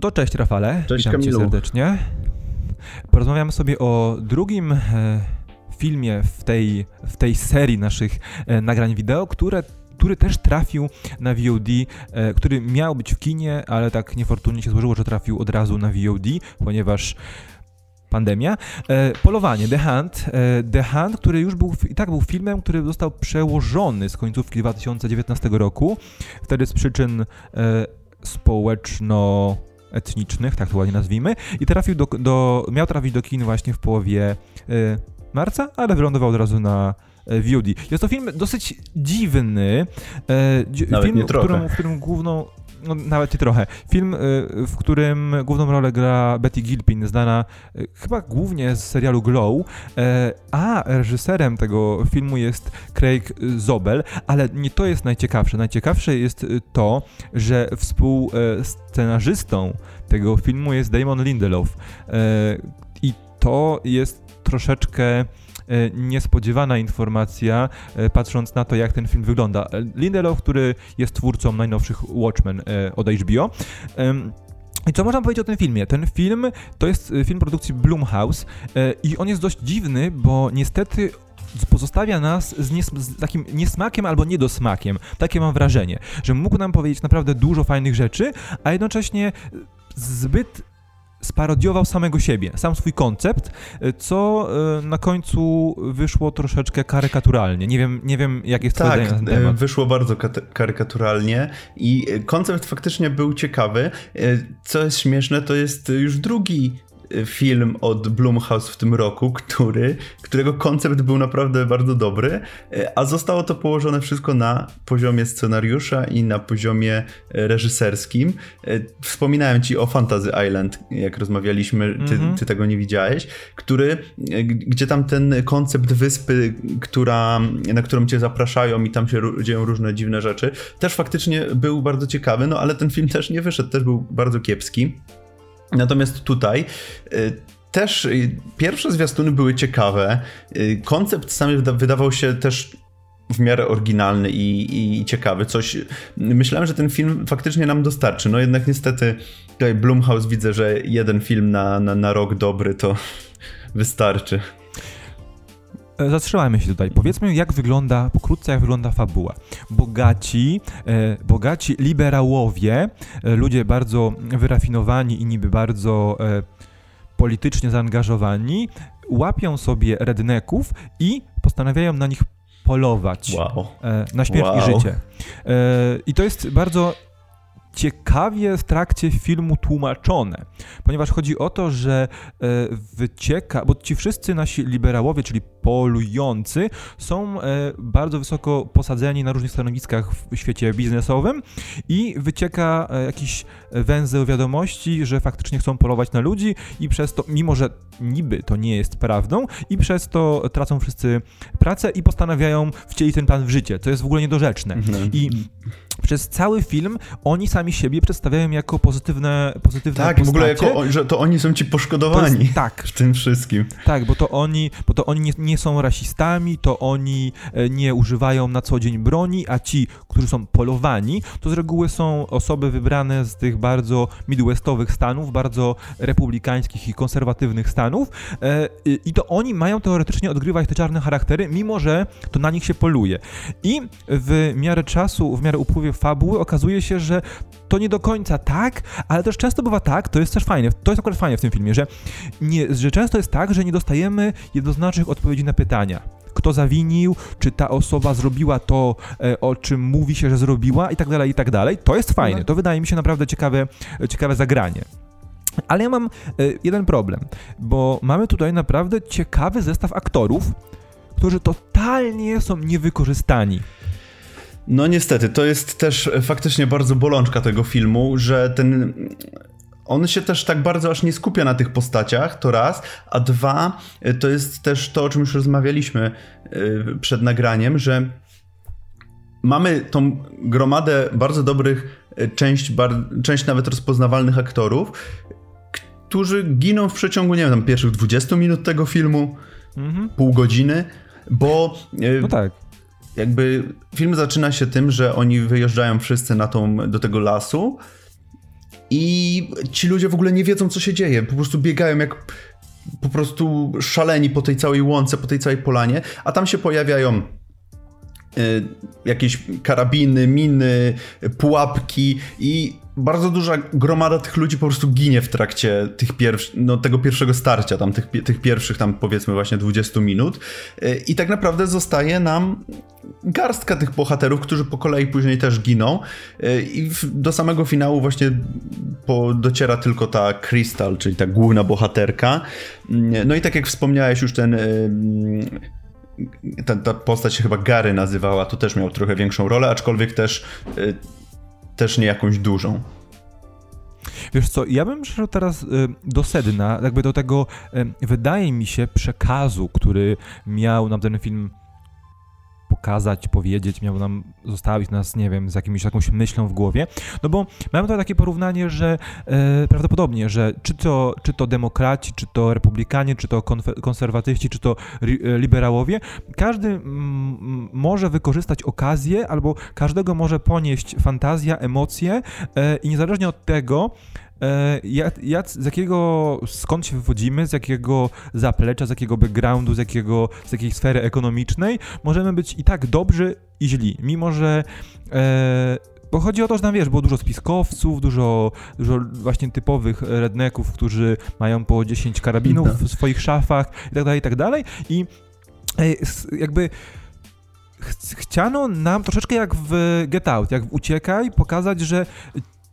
To cześć Rafale, cześć, witam Kamilu. cię serdecznie. Porozmawiamy sobie o drugim e, filmie w tej, w tej serii naszych e, nagrań wideo, które który też trafił na VOD, e, który miał być w kinie, ale tak niefortunnie się złożyło, że trafił od razu na VOD, ponieważ pandemia. Polowanie, The Hunt. The Hunt, który już był, i tak był filmem, który został przełożony z końcówki 2019 roku, wtedy z przyczyn społeczno etnicznych, tak to ładnie nazwijmy, i trafił do, do, miał trafić do kin właśnie w połowie y, marca, ale wylądował od razu na y, VOD. Jest to film dosyć dziwny, y, Nawet film, w którym, w którym główną no, nawet nie trochę. Film, w którym główną rolę gra Betty Gilpin, znana chyba głównie z serialu Glow, a reżyserem tego filmu jest Craig Zobel, ale nie to jest najciekawsze. Najciekawsze jest to, że współscenarzystą tego filmu jest Damon Lindelof i to jest troszeczkę niespodziewana informacja, patrząc na to, jak ten film wygląda. Lindelof, który jest twórcą najnowszych Watchmen od HBO. I co można powiedzieć o tym filmie? Ten film to jest film produkcji Blumhouse i on jest dość dziwny, bo niestety pozostawia nas z, nies z, takim niesmakiem albo niedosmakiem. Takie mam wrażenie, że mógł nam powiedzieć naprawdę dużo fajnych rzeczy, a jednocześnie zbyt sparodiował samego siebie, sam swój koncept, co na końcu wyszło troszeczkę karykaturalnie. Nie wiem, nie wiem jak jest tak, twoje zdanie na temat. wyszło bardzo karykaturalnie i koncept faktycznie był ciekawy. Co jest śmieszne, to jest już drugi film od Blumhouse w tym roku, który, którego koncept był naprawdę bardzo dobry, a zostało to położone wszystko na poziomie scenariusza i na poziomie reżyserskim. Wspominałem ci o Fantasy Island, jak rozmawialiśmy, ty, mm -hmm. ty tego nie widziałeś, który, gdzie tam ten koncept wyspy, która, na którą cię zapraszają i tam się dzieją różne dziwne rzeczy, też faktycznie był bardzo ciekawy, no ale ten film też nie wyszedł, też był bardzo kiepski. Natomiast tutaj y, też y, pierwsze zwiastuny były ciekawe. Y, koncept sam wydawał się też w miarę oryginalny i, i ciekawy. Coś. Myślałem, że ten film faktycznie nam dostarczy. No jednak niestety tutaj Blumhouse widzę, że jeden film na, na, na rok dobry to wystarczy. Zatrzymajmy się tutaj. Powiedzmy, jak wygląda, pokrótce, jak wygląda fabuła. Bogaci, e, bogaci liberałowie, e, ludzie bardzo wyrafinowani i niby bardzo e, politycznie zaangażowani, łapią sobie redneków i postanawiają na nich polować wow. na śmierć wow. i życie. I to jest bardzo ciekawie w trakcie filmu tłumaczone, ponieważ chodzi o to, że e, wycieka, bo ci wszyscy nasi liberałowie, czyli polujący, są e, bardzo wysoko posadzeni na różnych stanowiskach w świecie biznesowym i wycieka e, jakiś węzeł wiadomości, że faktycznie chcą polować na ludzi i przez to, mimo że niby to nie jest prawdą, i przez to tracą wszyscy pracę i postanawiają wcielić ten plan w życie, co jest w ogóle niedorzeczne. Mhm. I przez cały film oni sami siebie przedstawiają jako pozytywne, pozytywne Tak, postacie. w ogóle jako, że to oni są ci poszkodowani jest, tak. w tym wszystkim. Tak, bo to oni, bo to oni nie, nie, są rasistami, to oni nie używają na co dzień broni, a ci, którzy są polowani, to z reguły są osoby wybrane z tych bardzo midwestowych stanów, bardzo republikańskich i konserwatywnych stanów i to oni mają teoretycznie odgrywać te czarne charaktery, mimo że to na nich się poluje. I w miarę czasu, w miarę upływie fabuły okazuje się, że to nie do końca tak, ale też często bywa tak, to jest też fajne, to jest akurat fajne w tym filmie, że, nie, że często jest tak, że nie dostajemy jednoznacznych odpowiedzi na pytania. Kto zawinił, czy ta osoba zrobiła to, e, o czym mówi się, że zrobiła i tak dalej, i tak dalej. To jest fajne, to wydaje mi się naprawdę ciekawe, ciekawe zagranie. Ale ja mam e, jeden problem, bo mamy tutaj naprawdę ciekawy zestaw aktorów, którzy totalnie są niewykorzystani. No niestety, to jest też faktycznie bardzo bolączka tego filmu, że ten on się też tak bardzo aż nie skupia na tych postaciach, to raz, a dwa, to jest też to, o czym już rozmawialiśmy przed nagraniem, że mamy tą gromadę bardzo dobrych, część, bar, część nawet rozpoznawalnych aktorów, którzy giną w przeciągu, nie wiem, tam pierwszych 20 minut tego filmu, mhm. pół godziny, bo... No tak jakby film zaczyna się tym, że oni wyjeżdżają wszyscy na tą, do tego lasu i ci ludzie w ogóle nie wiedzą, co się dzieje. Po prostu biegają jak po prostu szaleni po tej całej łące, po tej całej polanie, a tam się pojawiają y, jakieś karabiny, miny, pułapki i bardzo duża gromada tych ludzi po prostu ginie w trakcie tych pierwszych, no, tego pierwszego starcia, tam tych, tych pierwszych tam powiedzmy właśnie 20 minut y, i tak naprawdę zostaje nam garstka tych bohaterów, którzy po kolei później też giną y, i do samego finału właśnie po, dociera tylko ta Crystal, czyli ta główna bohaterka. Y, no i tak jak wspomniałeś już ten ta, ta, postać się chyba Gary nazywała, to też miał trochę większą rolę, aczkolwiek też też nie jakąś dużą. Wiesz co, ja bym przeszedł teraz y, do sedna, jakby do tego, y, wydaje mi się, przekazu, który miał nam ten film pokazać, powiedzieć, miał nam zostawić nas, nie wiem, z jakimś, jakąś myślą w głowie. No bo mamy tutaj takie porównanie, że e, prawdopodobnie, że czy to, czy to demokraci, czy to republikanie, czy to konserwatyści, czy to e, liberałowie, każdy m, może wykorzystać okazję albo każdego może ponieść fantazja, emocje e, i niezależnie od tego, jak, jak, z jakiego, skąd się wywodzimy, z jakiego zaplecza, z jakiego backgroundu, z, jakiego, z jakiej sfery ekonomicznej, możemy być i tak dobrzy i źli, mimo że e, bo chodzi o to, że tam wiesz, było dużo spiskowców, dużo, dużo właśnie typowych redneków, którzy mają po 10 karabinów w swoich szafach i tak dalej, i tak dalej. I e, jakby ch chciano nam troszeczkę jak w Get Out, jak w Uciekaj, pokazać, że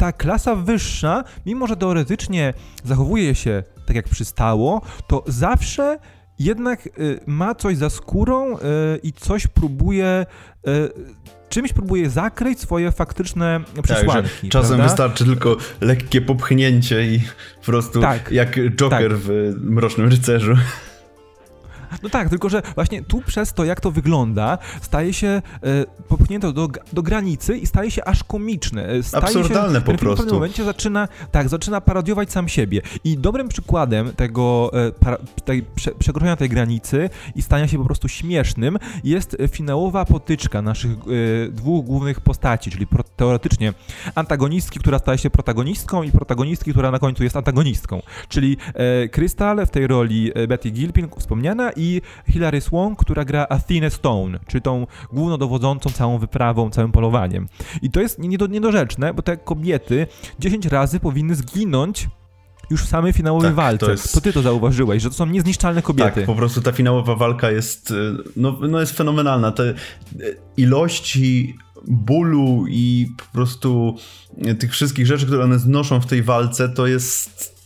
ta klasa wyższa, mimo że teoretycznie zachowuje się tak jak przystało, to zawsze jednak y, ma coś za skórą y, i coś próbuje y, czymś próbuje zakryć swoje faktyczne przesłanki. Tak, czasem prawda? wystarczy tylko lekkie popchnięcie i po prostu tak, jak Joker tak. w Mrocznym Rycerzu. No tak, tylko że właśnie tu przez to, jak to wygląda, staje się e, popchnięto do, do granicy i staje się aż komiczne. E, staje Absurdalne się, po prostu. W pewnym momencie zaczyna, tak, zaczyna parodiować sam siebie. I dobrym przykładem tego e, para, tej, prze, przekroczenia tej granicy i stania się po prostu śmiesznym jest finałowa potyczka naszych e, dwóch głównych postaci, czyli pro, teoretycznie antagonistki, która staje się protagonistką i protagonistki, która na końcu jest antagonistką. Czyli e, Crystal w tej roli e, Betty Gilpin wspomniana i Hilary Swank, która gra Athena Stone, czy tą głównodowodzącą całą wyprawą, całym polowaniem. I to jest niedorzeczne, bo te kobiety 10 razy powinny zginąć już w samej finałowej tak, walce. To, jest... to, ty to zauważyłeś, że to są niezniszczalne kobiety. Tak, po prostu ta finałowa walka jest, no, no jest fenomenalna. Te ilości bólu i po prostu tych wszystkich rzeczy, które one znoszą w tej walce, to jest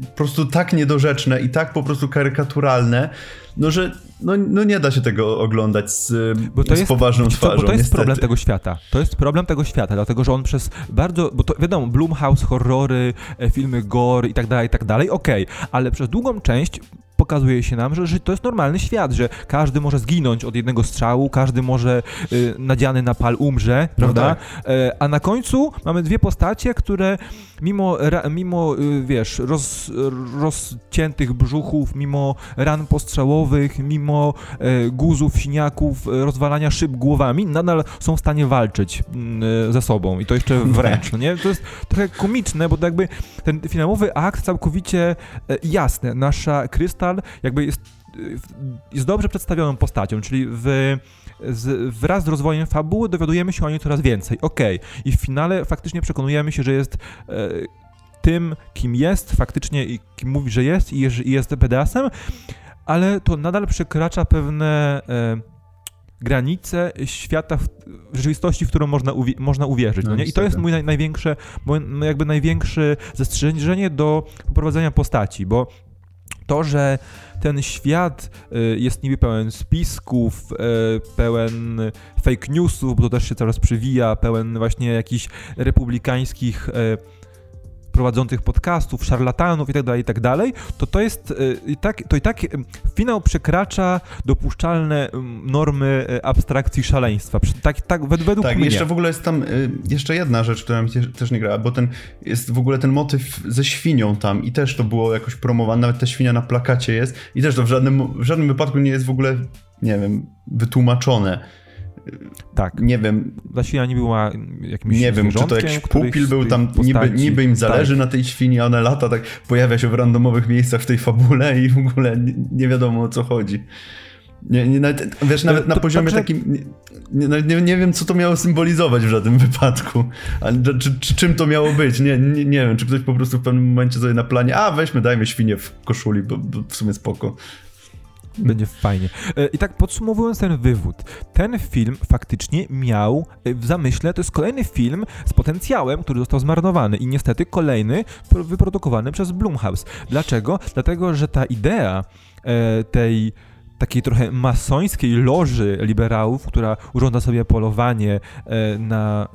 po prostu tak niedorzeczne i tak po prostu karykaturalne, no że no, no nie da się tego oglądać z, bo to z jest, poważną twarzą. To, bo to jest niestety. problem tego świata. To jest problem tego świata, dlatego że on przez bardzo, bo to wiadomo, Blumhouse, horrory, e, filmy gore i tak dalej, i tak dalej, okej, ale przez długą część pokazuje się nam, że, że to jest normalny świat, że każdy może zginąć od jednego strzału, każdy może y, nadziany na pal umrze, no prawda? tak. e, a na końcu mamy dwie postacie, które mimo, ra, mimo y, wiesz, roz, rozciętych brzuchów, mimo ran postrzałowych, mimo e, guzów, siniaków, e, rozwalania szyb głowami, nadal są w stanie walczyć y, ze sobą i to jeszcze wręcz, no nie? To jest trochę komiczne, bo to jakby ten finałowy akt całkowicie jasny. Nasza Jakby jest, jest dobrze przedstawioną postacią, czyli w, z, wraz z rozwojem fabuły dowiadujemy się o niej coraz więcej. Okej. Okay. I w finale faktycznie przekonujemy się, że jest e, tym, kim jest, faktycznie i kim mówi, że jest i jest, jest BDS-em, ale to nadal przekracza pewne e, granice świata, w, rzeczywistości, w którą można, uwi można uwierzyć. No, no nie? I to jest mój naj, największe, jakby największe zastrzeżenie do poprowadzenia postaci, bo to, że ten świat y, jest niby pełen spisków, y, pełen fake newsów, bo to też się coraz przywija, pełen właśnie jakichś republikańskich y, prowadzących podcastów, szarlatanów itd., tak itd., tak to to jest i tak, to i tak finał przekracza dopuszczalne normy abstrakcji szaleństwa. Tak, tak według tak, mnie. jeszcze w ogóle jest tam jeszcze jedna rzecz, która mi też nie grała, bo ten jest w ogóle ten motyw ze świnią tam i też to było jakoś promowane, nawet ta świnia na plakacie jest i też to w żadnym, w żadnym wypadku nie jest w ogóle, nie wiem, wytłumaczone Tak. Nie wiem. Ta świnia nie była jakimś Nie wiem, czy to jakiś pupil był tam, niby, niby im zależy tak. na tej świni, a ona lata tak, pojawia się w randomowych miejscach w tej fabule i w ogóle nie, nie wiadomo o co chodzi. Nie, nie, nawet, wiesz, nawet to, na poziomie także... takim. Nie, nie, nie, wiem, co to miało symbolizować w żadnym wypadku. Czy, czy, czym to miało być? Nie, nie, nie wiem, czy ktoś po prostu w pewnym momencie sobie na planie, a weźmy, dajmy świnię w koszuli, bo, bo w sumie spoko. Będzie fajnie. E, I tak podsumowując ten wywód, ten film faktycznie miał e, w zamyśle, to jest kolejny film z potencjałem, który został zmarnowany i niestety kolejny wyprodukowany przez Blumhouse. Dlaczego? Dlatego, że ta idea e, tej takiej trochę masońskiej loży liberałów, która urządza sobie polowanie na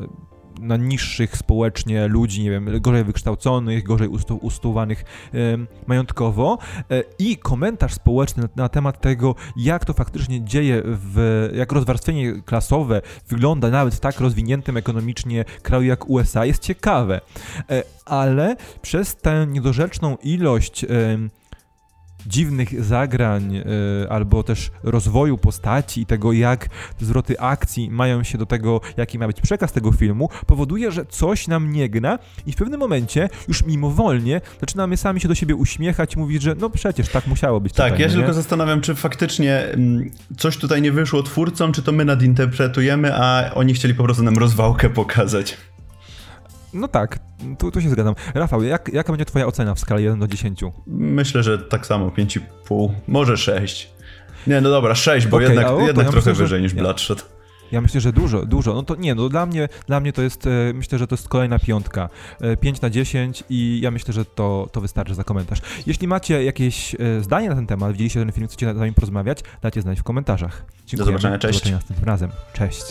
na niższych społecznie ludzi, nie wiem, gorzej wykształconych, gorzej ustuwanych e, majątkowo e, i komentarz społeczny na, na, temat tego, jak to faktycznie dzieje, w, jak rozwarstwienie klasowe wygląda nawet w tak rozwiniętym ekonomicznie kraju jak USA jest ciekawe. E, ale przez tę niedorzeczną ilość dziwnych zagrań y, albo też rozwoju postaci i tego, jak zwroty akcji mają się do tego, jaki ma być przekaz tego filmu, powoduje, że coś nam nie gna i w pewnym momencie już mimowolnie zaczynamy sami się do siebie uśmiechać i mówić, że no przecież tak musiało być. Tak, tutaj, ja się tylko zastanawiam, czy faktycznie mm, coś tutaj nie wyszło twórcom, czy to my nadinterpretujemy, a oni chcieli po prostu nam rozwałkę pokazać. No tak, tu, tu się zgadzam. Rafał, jak, jaka będzie twoja ocena w skali 1 do 10? Myślę, że tak samo, 5,5, może 6. Nie, no dobra, 6, bo okay, jednak, jednak ja trochę myślę, wyżej niż Bloodshot. Ja myślę, że dużo, dużo. No to nie, no dla mnie, dla mnie to jest, e, myślę, że to jest kolejna piątka. 5 e, na 10 i ja myślę, że to, to wystarczy za komentarz. Jeśli macie jakieś e, zdanie na ten temat, widzieliście ten film, chcecie z nami porozmawiać, dajcie znać w komentarzach. Dziękujemy. Do zobaczenia, cześć. Do zobaczenia następnym razem. Cześć.